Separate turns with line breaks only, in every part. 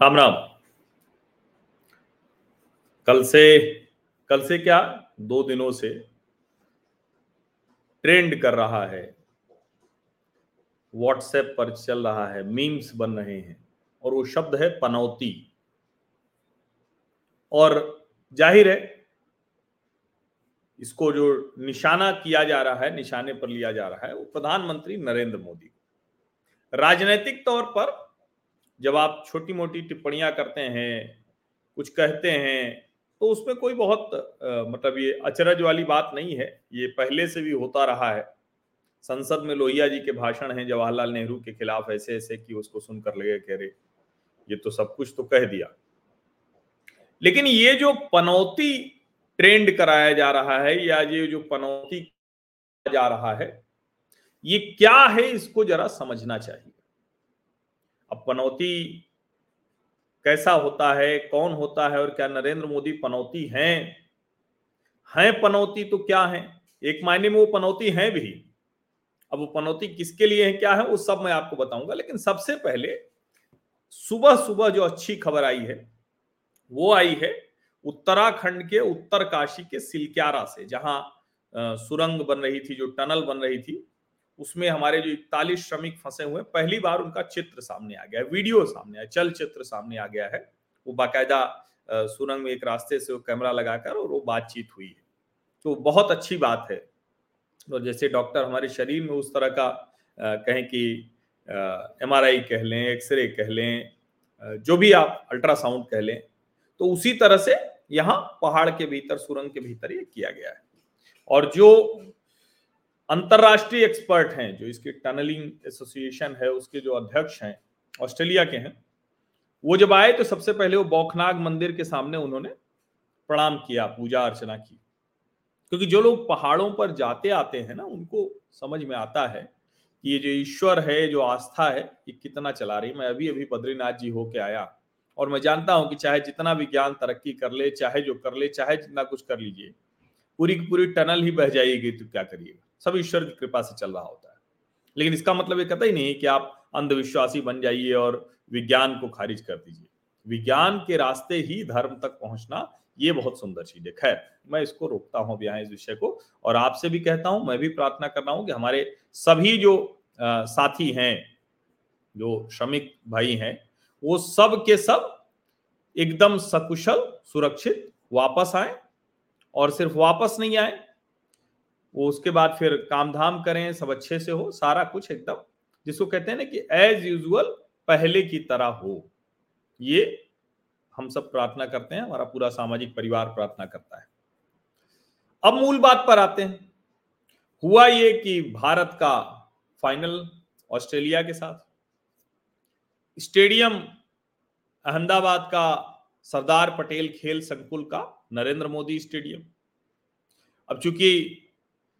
राम राम। कल से कल से क्या? दो दिनों से ट्रेंड कर रहा है। व्हाट्सएप पर चल रहा है मीम्स बन रहे हैं, और वो शब्द है पनौती। और ज़ाहिर है, इसको जो निशाना किया जा रहा है, निशाने पर लिया जा रहा है, वो प्रधानमंत्री नरेंद्र मोदी राजनीतिक तौर पर जब आप छोटी मोटी टिप्पणियाँ करते हैं कुछ कहते हैं तो उसमें कोई बहुत आ, मतलब ये अचरज वाली बात नहीं है। ये पहले से भी होता रहा है। संसद में लोहिया जी के भाषण हैं जवाहरलाल नेहरू के खिलाफ ऐसे ऐसे कि उसको सुनकर लगे कह रहे ये तो सब कुछ तो कह दिया। लेकिन ये जो पनौती ट्रेंड कराया जा रहा है या ये जो पनौती जा रहा है ये क्या है इसको जरा समझना चाहिए। अब पनौती कैसा होता है, कौन होता है और क्या नरेंद्र मोदी पनौती हैं? हैं पनौती तो क्या है? एक मायने में वो पनौती हैं भी। अब वो पनौती किसके लिए है, क्या है, वो सब मैं आपको बताऊँगा। लेकिन सबसे पहले सुबह सुबह जो अच्छी खबर आई है, वो आई है उत्तराखंड के उत्तर काशी के सिलक्यारा से, जहाँ सुरंग बन रही थी, जो टनल बन रही थी। उसमें हमारे जो इकतालीस श्रमिक फंसे हुए पहली बार उनका चित्र सामने आ गया वीडियो सामने आया चल चित्र सामने आ गया है। वो बाकायदा सुरंग में एक रास्ते से वो कैमरा लगाकर और वो बातचीत हुई है। तो बहुत अच्छी बात है। और जैसे डॉक्टर हमारे शरीर में उस तरह का कहें कि एमआरआई कह लें, एक्सरे कह लें जो भी आप अल्ट्रासाउंड कह लें तो उसी तरह से यहाँ पहाड़ के भीतर, सुरंग के भीतर ये किया गया है। और जो अंतरराष्ट्रीय एक्सपर्ट हैं, जो इसके टनलिंग एसोसिएशन है, उसके जो अध्यक्ष हैं, ऑस्ट्रेलिया के हैं, वो जब आए तो सबसे पहले वो बौखनाग मंदिर के सामने उन्होंने प्रणाम किया, पूजा अर्चना की। क्योंकि जो लोग पहाड़ों पर जाते आते हैं ना, उनको समझ में आता है कि ये जो ईश्वर है, जो आस्था है, ये कितना चला रही मैं अभी अभी बद्रीनाथ जी होके आया और मैं जानता हूँ कि चाहे जितना भी ज्ञान तरक्की कर ले, चाहे जो कर ले, चाहे जितना कुछ कर लीजिए, पूरी की पूरी टनल ही बह जाएगी तो क्या करिएगा? सब ईश्वर की कृपा से चल रहा होता है। लेकिन इसका मतलब ये कहता ही नहीं कि आप अंधविश्वासी बन जाइए और विज्ञान को खारिज कर दीजिए। विज्ञान के रास्ते ही धर्म तक पहुँचना ये बहुत सुंदर चीज़ है। खैर मैं इसको रोकता हूँ यहाँ इस विषय को और आपसे भी कहता हूँ मैं भी प्रार्थना कर रहा हूँ कि हमारे सभी जो आ, साथी हैं जो श्रमिक भाई हैं वो सब के सब एकदम सकुशल सुरक्षित वापस आए और सिर्फ़ वापस नहीं आए वो उसके बाद फिर काम धाम करें, सब अच्छे से हो, सारा कुछ एकदम, जिसको कहते हैं ना कि एज यूजल पहले की तरह हो। ये हम सब प्रार्थना करते हैं, हमारा पूरा सामाजिक परिवार प्रार्थना करता है। अब मूल बात पर आते हैं। हुआ ये कि भारत का फाइनल ऑस्ट्रेलिया के साथ। स्टेडियम, अहमदाबाद का सरदार पटेल खेल संकुल का, नरेंद्र मोदी स्टेडियम। अब चूँकि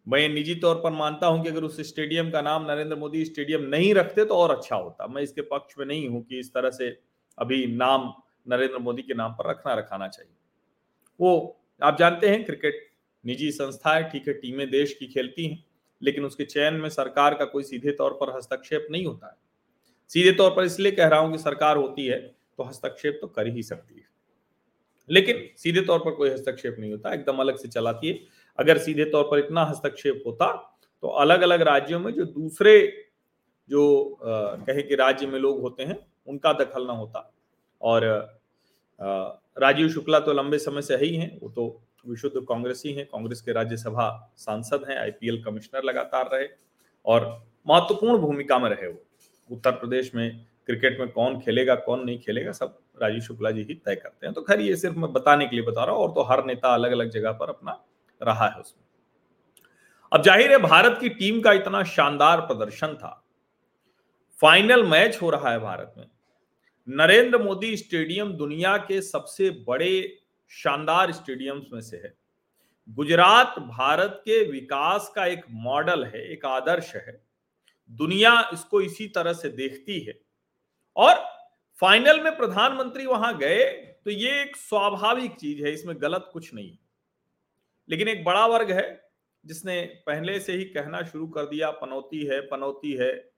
मैं निजी तौर पर मानता हूँ कि अगर उस स्टेडियम का नाम नरेंद्र मोदी स्टेडियम नहीं रखते तो और अच्छा होता। मैं इसके पक्ष में नहीं हूँ कि इस तरह से अभी नाम नरेंद्र मोदी के नाम पर रखना रखाना चाहिए। वो, आप जानते हैं, क्रिकेट निजी संस्था है, ठीक है, टीमें देश की खेलती हैं, लेकिन उसके चयन में सरकार का कोई सीधे तौर पर हस्तक्षेप नहीं होता है। सीधे तौर पर इसलिए कह रहा हूँ कि सरकार होती है तो हस्तक्षेप तो कर ही सकती है। लेकिन सीधे तौर पर कोई हस्तक्षेप नहीं होता, एकदम अलग से चलाती है। अगर सीधे तौर पर इतना हस्तक्षेप होता तो अलग अलग राज्यों में जो दूसरे जो कहे कि राज्य में लोग होते हैं, उनका दखल ना होता। और राजीव शुक्ला तो लंबे समय से ही हैं वो तो विशुद्ध कांग्रेसी हैं, कांग्रेस के राज्यसभा सांसद हैं, आईपीएल कमिश्नर लगातार रहे, और महत्वपूर्ण भूमिका में रहे वो। उत्तर प्रदेश में क्रिकेट में कौन खेलेगा, कौन नहीं खेलेगा, सब राजीव शुक्ला जी ही तय करते हैं। तो खैर, ये सिर्फ़ मैं बताने के लिए बता रहा हूँ, और तो हर नेता अलग अलग जगह पर अपना रहा है उसमें। अब ज़ाहिर है, भारत की टीम का इतना शानदार प्रदर्शन था। फाइनल मैच हो रहा है भारत में। नरेंद्र मोदी स्टेडियम दुनिया के सबसे बड़े शानदार स्टेडियम्स में से है। गुजरात, भारत के विकास का एक मॉडल है, एक आदर्श है। दुनिया इसको इसी तरह से देखती है। और फाइनल में प्रधानमंत्री वहाँ गए तो ये एक स्वाभाविक चीज़ है, इसमें गलत कुछ नहीं लेकिन एक बड़ा वर्ग है जिसने पहले से ही कहना शुरू कर दिया, पनौती है पनौती है।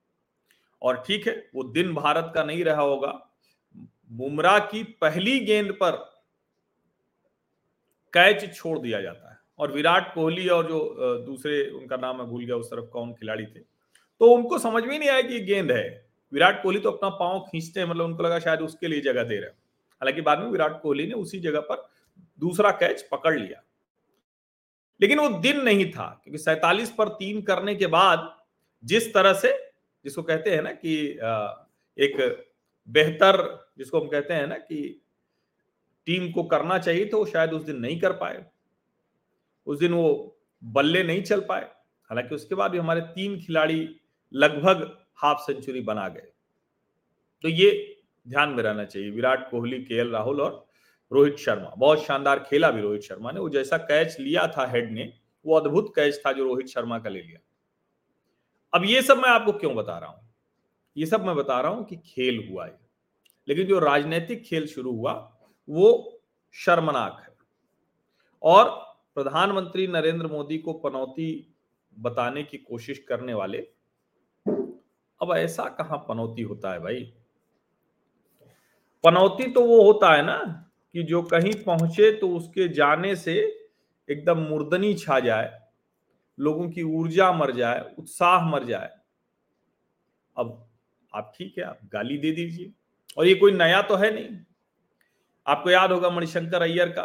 और ठीक है, वो दिन भारत का नहीं रहा होगा। बुमराह की पहली गेंद पर कैच छोड़ दिया जाता है। और विराट कोहली और जो दूसरे, उनका नाम है भूल गया उस तरफ़ कौन खिलाड़ी थे। तो उनको समझ में नहीं आया कि गेंद है। विराट कोहली तो अपना पाँव खींचते हैं मतलब उनको लगा शायद उसके लिए जगह दे रहे हैं। हालाँकि बाद में विराट कोहली ने उसी जगह पर दूसरा कैच पकड़ लिया। लेकिन वो दिन नहीं था, क्योंकि सैतालीस पर तीन करने के बाद जिस तरह से, जिसको कहते हैं ना कि एक बेहतर, जिसको हम कहते हैं ना कि टीम को करना चाहिए तो शायद उस दिन नहीं कर पाए। उस दिन वो बल्ले नहीं चल पाए। हालाँकि उसके बाद भी हमारे तीन खिलाड़ी लगभग हाफ़ सेंचुरी बना गए। तो ये ध्यान में रहना चाहिए। विराट कोहली, के राहुल और रोहित शर्मा। बहुत शानदार खेला भी रोहित शर्मा ने। वो जैसा कैच लिया था हेड ने, वो अद्भुत कैच था जो रोहित शर्मा का ले लिया। अब ये सब मैं आपको क्यों बता रहा हूँ? ये सब मैं बता रहा हूँ कि खेल हुआ है लेकिन जो राजनीतिक खेल शुरू हुआ, वो शर्मनाक है। और प्रधानमंत्री नरेंद्र मोदी को पनौती बताने की कोशिश करने वाले, अब ऐसा कहाँ पनौती होता है भाई? पनौती तो वो होता है ना कि जो कहीं पहुँचे तो उसके जाने से एकदम मुर्दनी छा जाए, लोगों की ऊर्जा मर जाए, उत्साह मर जाए। अब आप ठीक है, आप गाली दे दीजिए। और ये कोई नया तो है नहीं। आपको याद होगा मणिशंकर अय्यर का,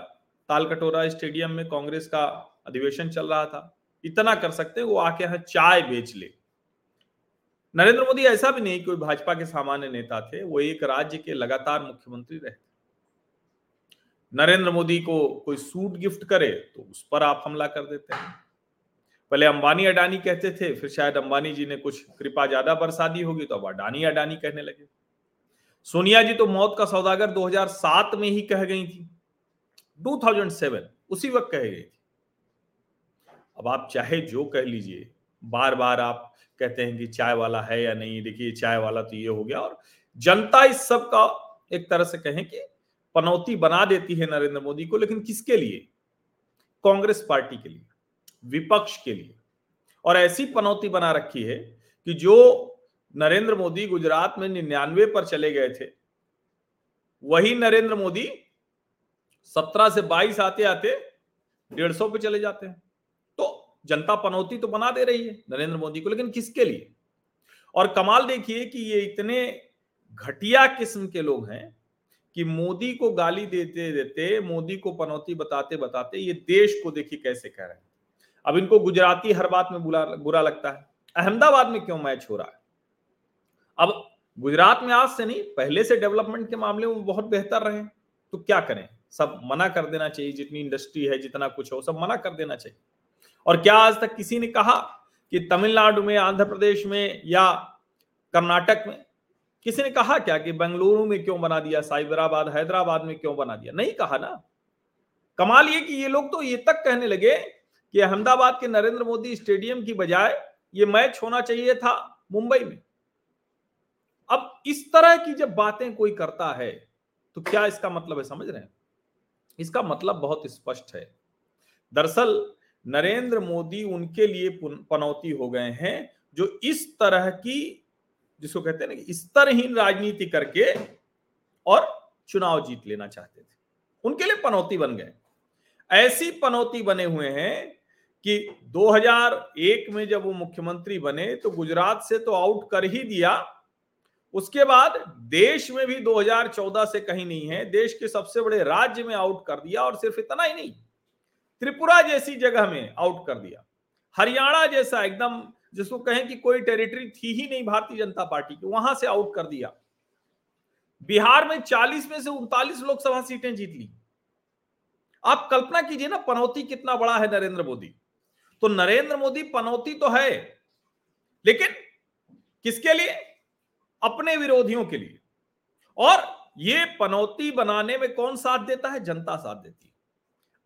तालकटोरा स्टेडियम में कांग्रेस का अधिवेशन चल रहा था। इतना कर सकते हैं, वो आके यहाँ चाय बेच ले। नरेंद्र मोदी ऐसा भी नहीं कोई भाजपा के सामान्य नेता थे, वो एक राज्य के लगातार मुख्यमंत्री रहे नरेंद्र मोदी को कोई सूट गिफ्ट करे तो उस पर आप हमला कर देते हैं। पहले अंबानी अडानी कहते थे, फिर शायद अंबानी जी ने कुछ कृपा ज़्यादा बरसा दी होगी तो अब अडानी अडानी कहने लगे। सोनिया जी तो मौत का सौदागर 2007 में ही कह गई थी। 2007 उसी वक्त कह गई थी। अब आप चाहे जो कह लीजिए बार बार आप कहते हैं कि चाय वाला है या नहीं, देखिए चाय वाला तो ये हो गया, और जनता इस सब का एक तरह से कहें कि पनौती बना देती है नरेंद्र मोदी को, लेकिन किसके लिए? कांग्रेस पार्टी के लिए, विपक्ष के लिए। और ऐसी पनौती बना रखी है कि जो नरेंद्र मोदी गुजरात में निन्यानवे पर चले गए थे, वही नरेंद्र मोदी सत्रह से बाईस आते आते डेढ़ सौ पे चले जाते हैं। तो जनता पनौती तो बना दे रही है नरेंद्र मोदी को, लेकिन किसके लिए? और कमाल देखिए कि ये इतने घटिया किस्म के लोग हैं कि मोदी को गाली देते देते मोदी को पनौती बताते बताते ये देश को देखिए कैसे कह रहे हैं। अब इनको गुजराती हर बात में बुरा बुरा लगता है। अहमदाबाद में क्यों मैच हो रहा है? अब गुजरात में आज से नहीं, पहले से डेवलपमेंट के मामले में बहुत बेहतर रहे। तो क्या करें? सब मना कर देना चाहिए, जितनी इंडस्ट्री है, जितना कुछ हो सब मना कर देना चाहिए। और क्या आज तक किसी ने कहा कि तमिलनाडु में, आंध्र प्रदेश में या कर्नाटक में किसी ने कहा क्या कि बेंगलुरु में क्यों बना दिया, साइबराबाद, हैदराबाद में क्यों बना दिया? नहीं कहा ना। कमाल ये कि ये लोग तो ये तक कहने लगे कि अहमदाबाद के नरेंद्र मोदी स्टेडियम की बजाय ये मैच होना चाहिए था मुंबई में। अब इस तरह की जब बातें कोई करता है तो क्या इसका मतलब है? समझ रहे हैं? इसका मतलब बहुत स्पष्ट है। दरअसल, नरेंद्र मोदी उनके लिए पनौती हो गए हैं, जो इस तरह की जिसको कहते हैं ना स्तरहीन राजनीति करके और चुनाव जीत लेना चाहते थे। उनके लिए पनौती बन गए। ऐसी पनौती बने हुए हैं कि 2001 में जब वो मुख्यमंत्री बने तो गुजरात से तो आउट कर ही दिया। उसके बाद देश में भी 2014 से कहीं नहीं है। देश के सबसे बड़े राज्य में आउट कर दिया और सिर्फ़ इतना ही नहीं, त्रिपुरा जैसी जगह में आउट कर दिया। हरियाणा जैसा एकदम जिसको कहें कि कोई टेरिटरी थी ही नहीं भारतीय जनता पार्टी की, वहाँ से आउट कर दिया। बिहार में 40 में से उनतालीस लोकसभा सीटें जीत ली। आप कल्पना कीजिए ना, पनौती कितना बड़ा है नरेंद्र मोदी। तो नरेंद्र मोदी पनौती तो है, लेकिन किसके लिए? अपने विरोधियों के लिए। और ये पनौती बनाने में कौन साथ देता है? जनता साथ देती है।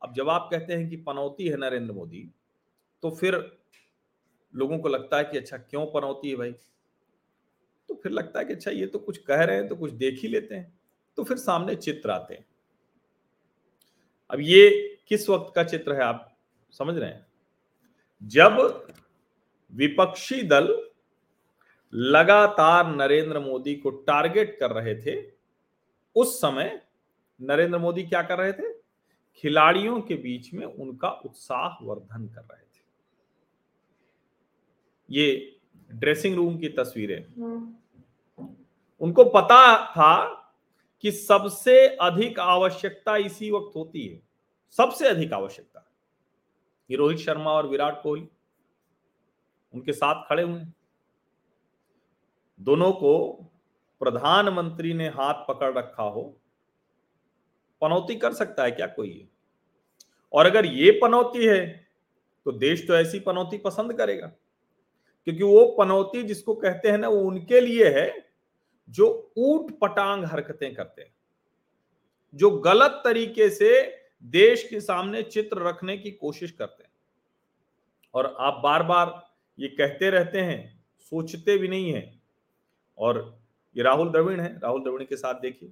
अब जब आप कहते हैं कि पनौती है नरेंद्र मोदी तो फिर लोगों को लगता है कि अच्छा क्यों पनौती है भाई? तो फिर लगता है कि अच्छा ये तो कुछ कह रहे हैं तो कुछ देख ही लेते हैं। तो फिर सामने चित्र आते हैं। अब ये किस वक्त का चित्र है आप समझ रहे हैं? जब विपक्षी दल लगातार नरेंद्र मोदी को टारगेट कर रहे थे, उस समय नरेंद्र मोदी क्या कर रहे थे? खिलाड़ियों के बीच में उनका उत्साह वर्धन कर रहे थे। ये ड्रेसिंग रूम की तस्वीरें। उनको पता था कि सबसे अधिक आवश्यकता इसी वक्त होती है। सबसे अधिक आवश्यकता। ये रोहित शर्मा और विराट कोहली उनके साथ खड़े हुए दोनों को प्रधानमंत्री ने हाथ पकड़ रखा हो पनौती कर सकता है क्या कोई है? और अगर ये पनौती है तो देश तो ऐसी पनौती पसंद करेगा। क्योंकि वो पनौती जिसको कहते हैं ना, वो उनके लिए है, जो ऊट पटांग हरकतें करते हैं, जो गलत तरीके से देश के सामने चित्र रखने की कोशिश करते हैं। और आप बार बार ये कहते रहते हैं, सोचते भी नहीं है। और ये राहुल द्रविड़ है, राहुल द्रविड़ के साथ देखिए,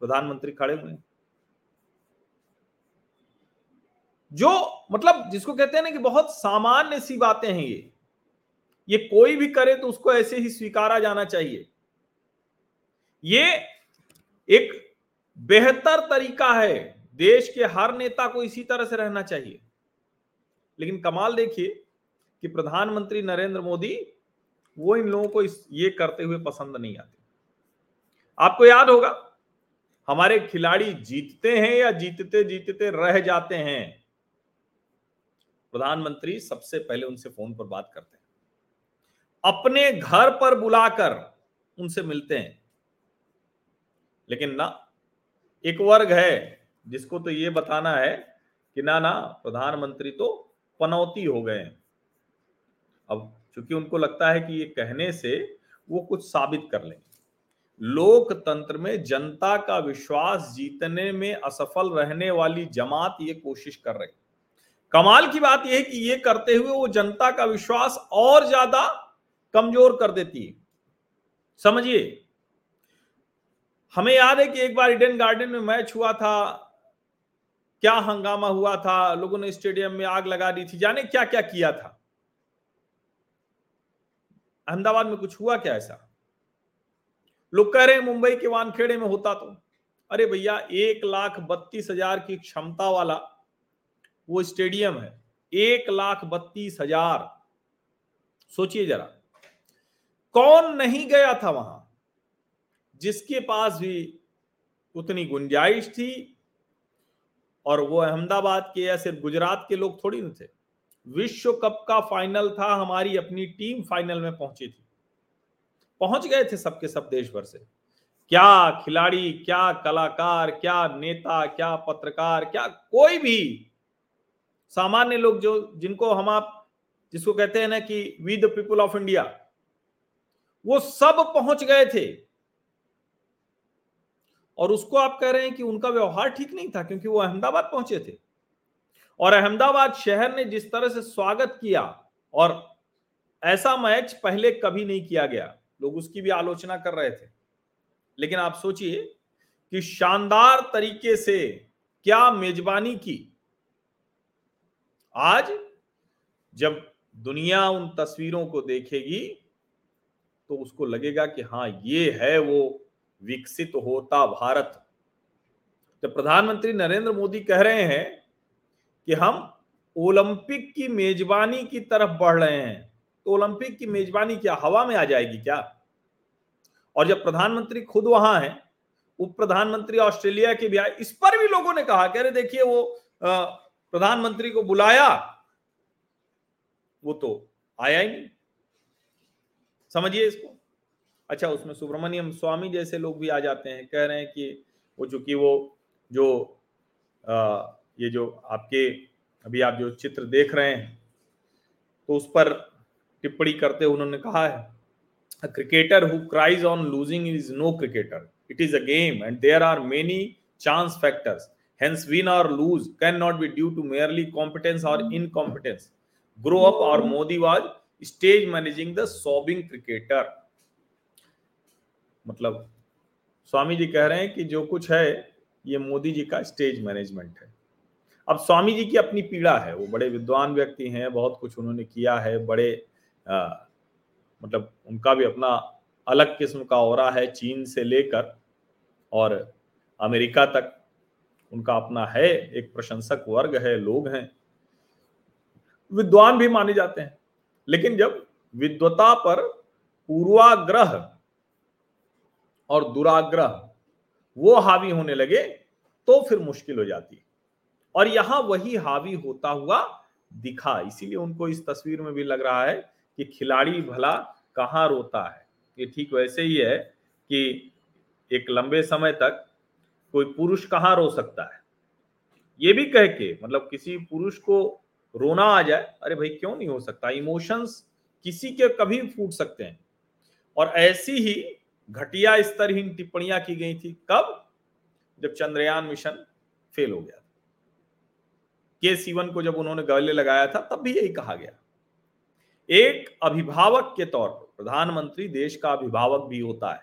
प्रधानमंत्री खड़े हुए जो मतलब जिसको कहते हैं ना कि बहुत सामान्य सी बातें हैं ये ये कोई भी करे तो उसको ऐसे ही स्वीकारा जाना चाहिए। ये एक बेहतर तरीका है। देश के हर नेता को इसी तरह से रहना चाहिए। लेकिन कमाल देखिए कि प्रधानमंत्री नरेंद्र मोदी, वो इन लोगों को इस, ये करते हुए पसंद नहीं आते। आपको याद होगा, हमारे खिलाड़ी जीतते हैं या जीतते जीतते रह जाते हैं। प्रधानमंत्री सबसे पहले उनसे फ़ोन पर बात करते हैं। अपने घर पर बुलाकर उनसे मिलते हैं। लेकिन ना, एक वर्ग है जिसको तो ये बताना है कि ना ना, प्रधानमंत्री तो पनौती हो गए अब चूँकि उनको लगता है कि ये कहने से वो कुछ साबित कर लेंगे। लोकतंत्र में जनता का विश्वास जीतने में असफल रहने वाली जमात ये कोशिश कर रही कमाल की बात यह है कि ये करते हुए वो जनता का विश्वास और ज़्यादा कमज़ोर कर देती है। समझिए? हमें याद है कि एक बार इडन गार्डन में मैच हुआ था। क्या हंगामा हुआ था? लोगों ने स्टेडियम में आग लगा दी थी। जाने क्या क्या किया था? अहमदाबाद में कुछ हुआ क्या ऐसा? लोग कह रहे हैं, मुंबई के वानखेड़े में होता तो। अरे भैया, एक लाख बत्तीस हज़ार की क्षमता वाला वो स्टेडियम है। एक लाख बत्तीस हज़ार। सोचिए जरा। कौन नहीं गया था वहाँ? जिसके पास भी उतनी गुंजाइश थी, और वो अहमदाबाद के या सिर्फ़ गुजरात के लोग थोड़ी न थे। विश्व कप का फाइनल था, हमारी अपनी टीम फाइनल में पहुँची थी। पहुँच गए थे सबके सब देश भर से। क्या खिलाड़ी, क्या कलाकार, क्या नेता, क्या पत्रकार, क्या कोई भी सामान्य लोग जो, जिनको हम आप, जिसको कहते हैं ना कि we the people of India वो सब पहुँच गए थे। और उसको आप कह रहे हैं कि उनका व्यवहार ठीक नहीं था क्योंकि वो अहमदाबाद पहुँचे थे। और अहमदाबाद शहर ने जिस तरह से स्वागत किया और ऐसा मैच पहले कभी नहीं किया गया, लोग उसकी भी आलोचना कर रहे थे। लेकिन आप सोचिए कि शानदार तरीके से क्या मेजबानी की। आज जब दुनिया उन तस्वीरों को देखेगी तो उसको लगेगा कि हाँ ये है वो विकसित होता भारत। तो प्रधानमंत्री नरेंद्र मोदी कह रहे हैं कि हम ओलंपिक की मेजबानी की तरफ़ बढ़ रहे हैं। तो ओलंपिक की मेजबानी क्या, हवा में आ जाएगी क्या? और जब प्रधानमंत्री खुद वहाँ है उप प्रधानमंत्री ऑस्ट्रेलिया के भी आए, इस पर भी लोगों ने कहा, कह रहे, देखिए, वो प्रधानमंत्री को बुलाया, वो तो आया ही नहीं। समझिए इसको। अच्छा उसमें सुब्रमण्यम स्वामी जैसे लोग भी आ जाते हैं कह रहे हैं कि वो चूँकि वो जो आ, ये जो आपके अभी आप जो चित्र देख रहे हैं तो उस पर टिप्पणी करते हुए उन्होंने कहा है cricketer who cries on losing is no cricketer it is a game and there are many chance factors Hence, win or lose cannot be due to merely competence or incompetence. Grow up or Modi was stage managing the sobbing cricketer. मतलब स्वामी जी कह रहे हैं कि जो कुछ है ये मोदी जी का स्टेज मैनेजमेंट है। अब स्वामी जी की अपनी पीड़ा है वो बड़े विद्वान व्यक्ति हैं बहुत कुछ उन्होंने किया है बड़े आ, मतलब उनका भी अपना अलग किस्म का हो है चीन से लेकर और अमेरिका तक उनका अपना है एक प्रशंसक वर्ग है लोग हैं। विद्वान भी माने जाते हैं। लेकिन जब विद्वता पर पूर्वाग्रह और दुराग्रह वो हावी होने लगे तो फिर मुश्किल हो जाती। और यहाँ वही हावी होता हुआ दिखा। इसीलिए उनको इस तस्वीर में भी लग रहा है कि खिलाड़ी भला कहाँ रोता है। ये ठीक वैसे ही है कि एक लंबे समय तक कोई पुरुष कहाँ रो सकता है? ये भी कह के मतलब किसी पुरुष को रोना आ जाए, अरे भाई क्यों नहीं हो सकता? इमोशंस किसी के कभी फूट सकते हैं। और ऐसी ही घटिया स्तरहीन टिप्पणियाँ की गई थी कब? जब चंद्रयान मिशन फेल हो गया के सीवन को जब उन्होंने गले लगाया था, तब भी यही कहा गया। एक अभिभावक के तौर पर, प्रधानमंत्री देश का अभिभावक भी होता है।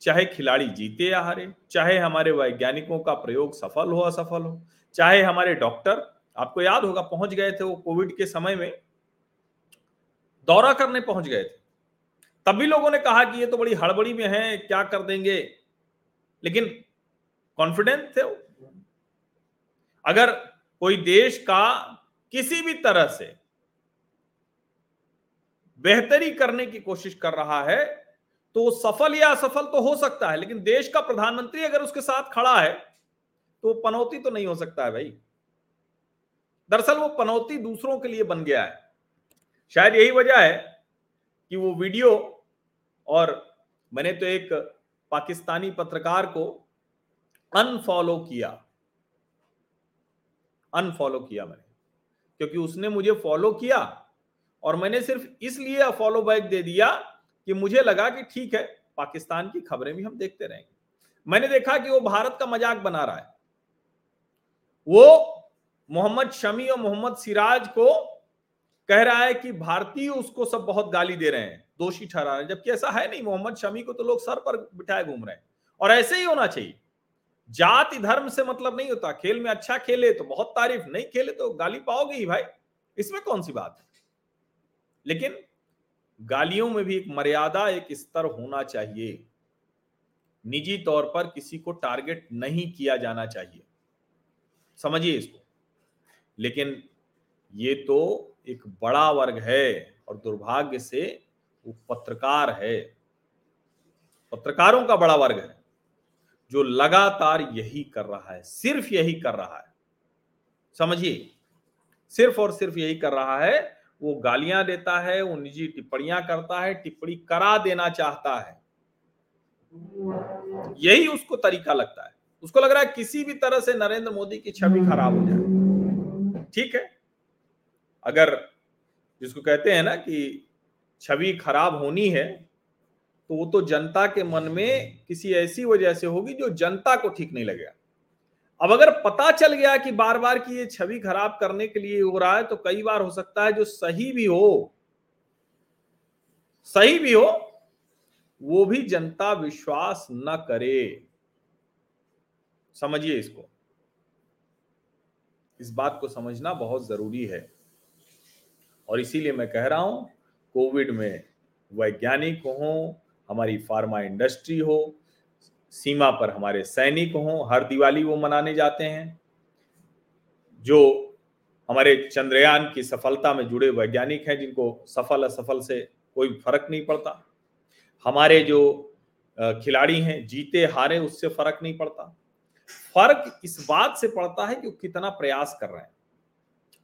चाहे खिलाड़ी जीते या हारे, चाहे हमारे वैज्ञानिकों का प्रयोग सफल हो, असफल हो चाहे हमारे डॉक्टर, आपको याद होगा पहुँच गए थे वो कोविड के समय में, दौरा करने पहुँच गए थे। तभी लोगों ने कहा कि ये तो बड़ी हड़बड़ी में है, क्या कर देंगे? लेकिन कॉन्फिडेंस थे वो। अगर कोई देश का किसी भी तरह से बेहतरी करने की कोशिश कर रहा है तो सफल या असफल तो हो सकता है, लेकिन देश का प्रधानमंत्री अगर उसके साथ खड़ा है तो पनौती तो नहीं हो सकता है भाई। दरअसल वो पनौती दूसरों के लिए बन गया है। शायद यही वजह है कि वो वीडियो और मैंने तो एक पाकिस्तानी पत्रकार को अनफॉलो किया। अनफॉलो किया मैंने। क्योंकि उसने मुझे फॉलो किया और मैंने सिर्फ़ इसलिए फॉलो बैक दे दिया कि मुझे लगा कि ठीक है, पाकिस्तान की खबरें भी हम देखते रहेंगे। मैंने देखा कि वो भारत का मज़ाक बना रहा है। वो मोहम्मद शमी और मोहम्मद सिराज को कह रहा है कि भारतीय उसको सब बहुत गाली दे रहे हैं, दोषी ठहरा रहे हैं। जबकि ऐसा है नहीं, मोहम्मद शमी को तो लोग सर पर बिठाए घूम रहे हैं। और ऐसे ही होना चाहिए। जाति धर्म से मतलब नहीं होता। खेल में अच्छा खेले तो बहुत तारीफ़, नहीं खेले तो गाली पाओगे ही भाई। इसमें कौन सी बात है? लेकिन गालियों में भी एक मर्यादा, एक स्तर होना चाहिए। निजी तौर पर किसी को टारगेट नहीं किया जाना चाहिए। समझिए इसको। लेकिन ये तो एक बड़ा वर्ग है और दुर्भाग्य से वो पत्रकार है। पत्रकारों का बड़ा वर्ग है, जो लगातार यही कर रहा है, सिर्फ़ यही कर रहा है। समझिए, सिर्फ़ और सिर्फ़ यही कर रहा है, वो गालियाँ देता है, वो निजी टिप्पणियाँ करता है, टिप्पणी करा देना चाहता है। यही उसको तरीका लगता है। उसको लग रहा है किसी भी तरह से नरेंद्र मोदी की छवि खराब हो जाए। ठीक है? अगर जिसको कहते हैं ना कि छवि खराब होनी है तो वो तो जनता के मन में किसी ऐसी वजह से होगी जो जनता को ठीक नहीं लगेगा। अब अगर पता चल गया कि बार बार की ये छवि खराब करने के लिए हो रहा है तो कई बार हो सकता है जो सही भी हो, सही भी हो, वो भी जनता विश्वास न करे। समझिए इसको। इस बात को समझना बहुत ज़रूरी है। और इसीलिए मैं कह रहा हूँ, कोविड में वैज्ञानिक हो, हमारी फार्मा इंडस्ट्री हो, सीमा पर हमारे सैनिक हों, हर दिवाली वो मनाने जाते हैं। जो हमारे चंद्रयान की सफलता में जुड़े वैज्ञानिक हैं, जिनको सफल असफल से कोई फ़र्क नहीं पड़ता। हमारे जो खिलाड़ी हैं, जीते हारे, उससे फ़र्क नहीं पड़ता। फ़र्क इस बात से पड़ता है कि वो कितना प्रयास कर रहे हैं।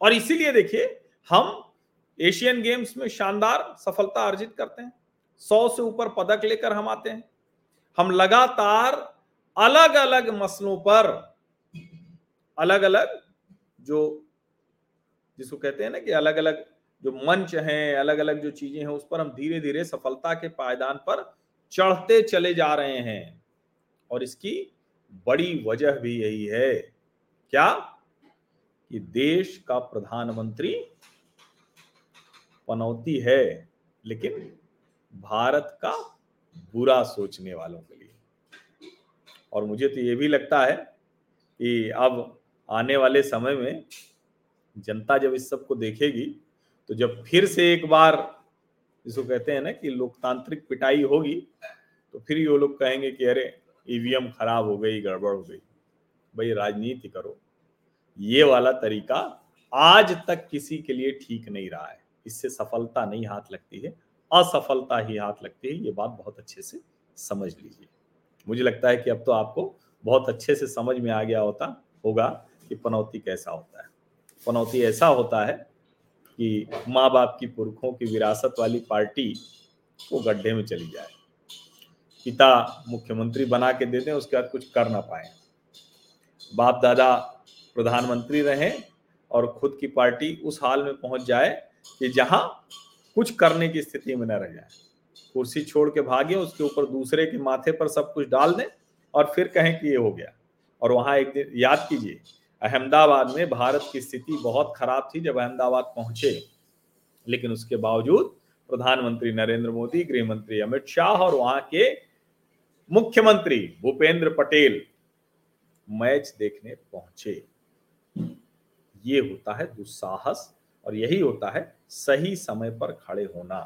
और इसीलिए देखिए, हम एशियन गेम्स में शानदार सफलता अर्जित करते हैं। सौ से ऊपर पदक लेकर हम आते हैं। हम लगातार अलग अलग मसलों पर अलग अलग जो, जिसको कहते हैं ना कि अलग अलग जो मंच हैं अलग अलग जो चीज़ें हैं, उस पर हम धीरे धीरे सफलता के पायदान पर चढ़ते चले जा रहे हैं। और इसकी बड़ी वजह भी यही है। क्या? कि देश का प्रधानमंत्री पनौती है, लेकिन भारत का बुरा सोचने वालों के लिए। और मुझे तो ये भी लगता है कि अब आने वाले समय में जनता जब इस सबको देखेगी तो जब फिर से एक बार जिसको कहते हैं ना कि लोकतांत्रिक पिटाई होगी तो फिर ये लोग कहेंगे कि अरे ईवीएम खराब हो गई, गड़बड़ हो गई। भाई, राजनीति करो। ये वाला तरीका आज तक किसी के लिए ठीक नहीं रहा है। इससे सफलता नहीं हाथ लगती है। असफलता ही हाथ लगती है। ये बात बहुत अच्छे से समझ लीजिए। मुझे लगता है कि अब तो आपको बहुत अच्छे से समझ में आ गया होता, होगा कि पनौती कैसा होता है। पनौती ऐसा होता है कि माँ बाप की पुरखों की विरासत वाली पार्टी वो गड्ढे में चली जाए। पिता मुख्यमंत्री बना के दे दें, उसके बाद कुछ कर ना पाए। बाप दादा प्रधानमंत्री रहे और खुद की पार्टी उस हाल में पहुँच जाए कि जहाँ कुछ करने की स्थिति में न रह जाए। कुर्सी छोड़ के भागे, उसके ऊपर दूसरे के माथे पर सब कुछ डाल दें और फिर कहें कि ये हो गया। और वहाँ एक दिन याद कीजिए, अहमदाबाद में भारत की स्थिति बहुत खराब थी जब अहमदाबाद पहुँचे। लेकिन उसके बावजूद प्रधानमंत्री नरेंद्र मोदी गृह मंत्री अमित शाह और वहाँ के मुख्यमंत्री भूपेंद्र पटेल मैच देखने पहुँचे। ये होता है दुस्साहस और यही होता है सही समय पर खड़े होना।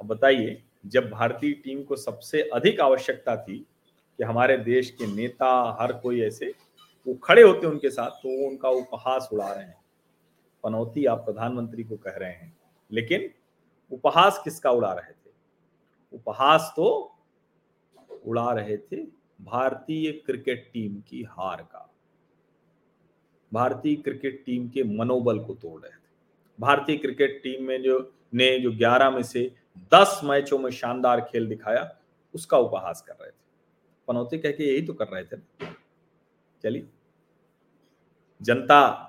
अब बताइए, जब भारतीय टीम को सबसे अधिक आवश्यकता थी कि हमारे देश के नेता, हर कोई ऐसे वो खड़े होते उनके साथ तो वो उनका उपहास उड़ा रहे हैं। पनौती आप प्रधानमंत्री को कह रहे हैं, लेकिन उपहास किसका उड़ा रहे थे? उपहास तो उड़ा रहे थे भारतीय क्रिकेट टीम की हार का। भारतीय क्रिकेट टीम के मनोबल को तोड़ रहे थे। भारतीय क्रिकेट टीम में जो, ने जो 11 में से 10 मैचों में शानदार खेल दिखाया, उसका उपहास कर रहे थे। पनौती कह के यही तो कर रहे थे चलिए। जनता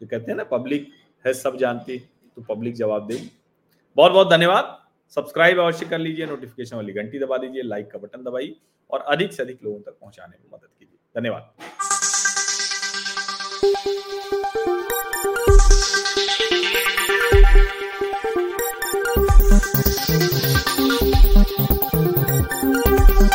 जो कहते हैं ना, पब्लिक है, सब जानती तो पब्लिक जवाब देगी। बहुत बहुत धन्यवाद। सब्सक्राइब अवश्य कर लीजिए नोटिफिकेशन वाली घंटी दबा दीजिए लाइक का बटन दबाइए और अधिक से अधिक लोगों तक पहुँचाने में मदद कीजिए। धन्यवाद।